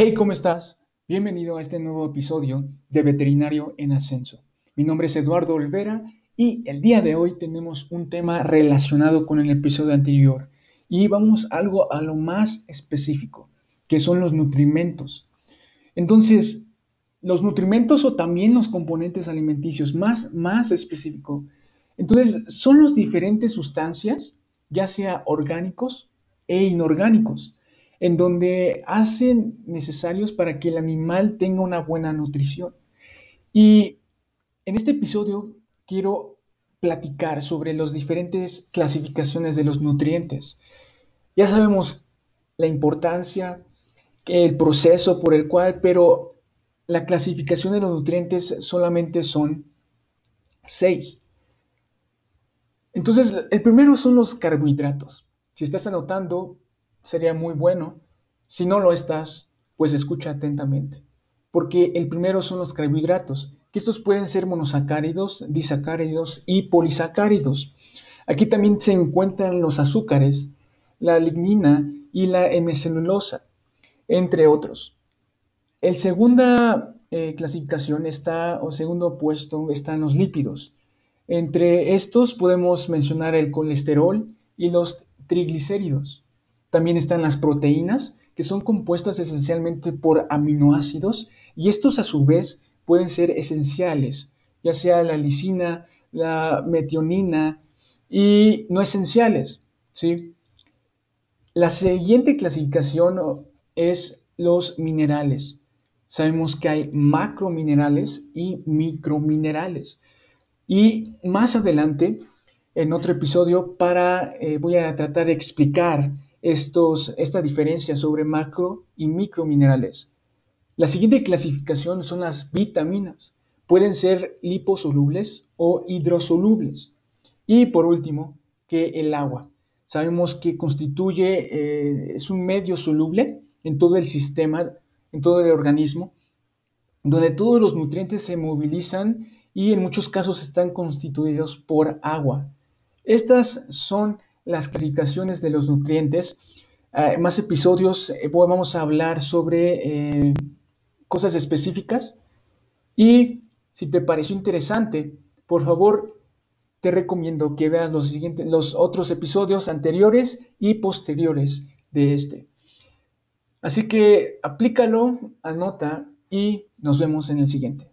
Hey, ¿cómo estás? Bienvenido a este nuevo episodio de Veterinario en Ascenso. Mi nombre es Eduardo Olvera y el día de hoy tenemos un tema relacionado con el episodio anterior y vamos algo a lo más específico, que son los nutrimentos. Entonces, los nutrimentos o también los componentes alimenticios, más, más específico. Entonces, son las diferentes sustancias, ya sea orgánicos e inorgánicos en donde hacen necesarios para que el animal tenga una buena nutrición. Y en este episodio quiero platicar sobre las diferentes clasificaciones de los nutrientes. Ya sabemos la importancia, el proceso por el cual, pero la clasificación de los nutrientes solamente son seis. Entonces, el primero son los carbohidratos. Si estás anotando, sería muy bueno. Si no lo estás, pues escucha atentamente. Porque el primero son los carbohidratos, que estos pueden ser monosacáridos, disacáridos y polisacáridos. Aquí también se encuentran los azúcares, la lignina y la hemicelulosa, entre otros. El segunda eh, clasificación está, o segundo puesto, están los lípidos. Entre estos podemos mencionar el colesterol y los triglicéridos. También están las proteínas, que son compuestas esencialmente por aminoácidos y estos a su vez pueden ser esenciales, ya sea la lisina, la metionina y no esenciales, ¿sí? La siguiente clasificación es los minerales. Sabemos que hay macrominerales y microminerales. Y más adelante, en otro episodio, para, eh, voy a tratar de explicar estos, esta diferencia sobre macro y microminerales. La siguiente clasificación son las vitaminas. Pueden ser liposolubles o hidrosolubles. Y por último, que el agua. Sabemos que constituye, eh, es un medio soluble en todo el sistema, en todo el organismo, donde todos los nutrientes se movilizan y en muchos casos están constituidos por agua. Estas son las clasificaciones de los nutrientes. Uh, más episodios eh, vamos a hablar sobre eh, cosas específicas y si te pareció interesante, por favor te recomiendo que veas los, siguientes, los otros episodios anteriores y posteriores de este. Así que aplícalo, anota y nos vemos en el siguiente.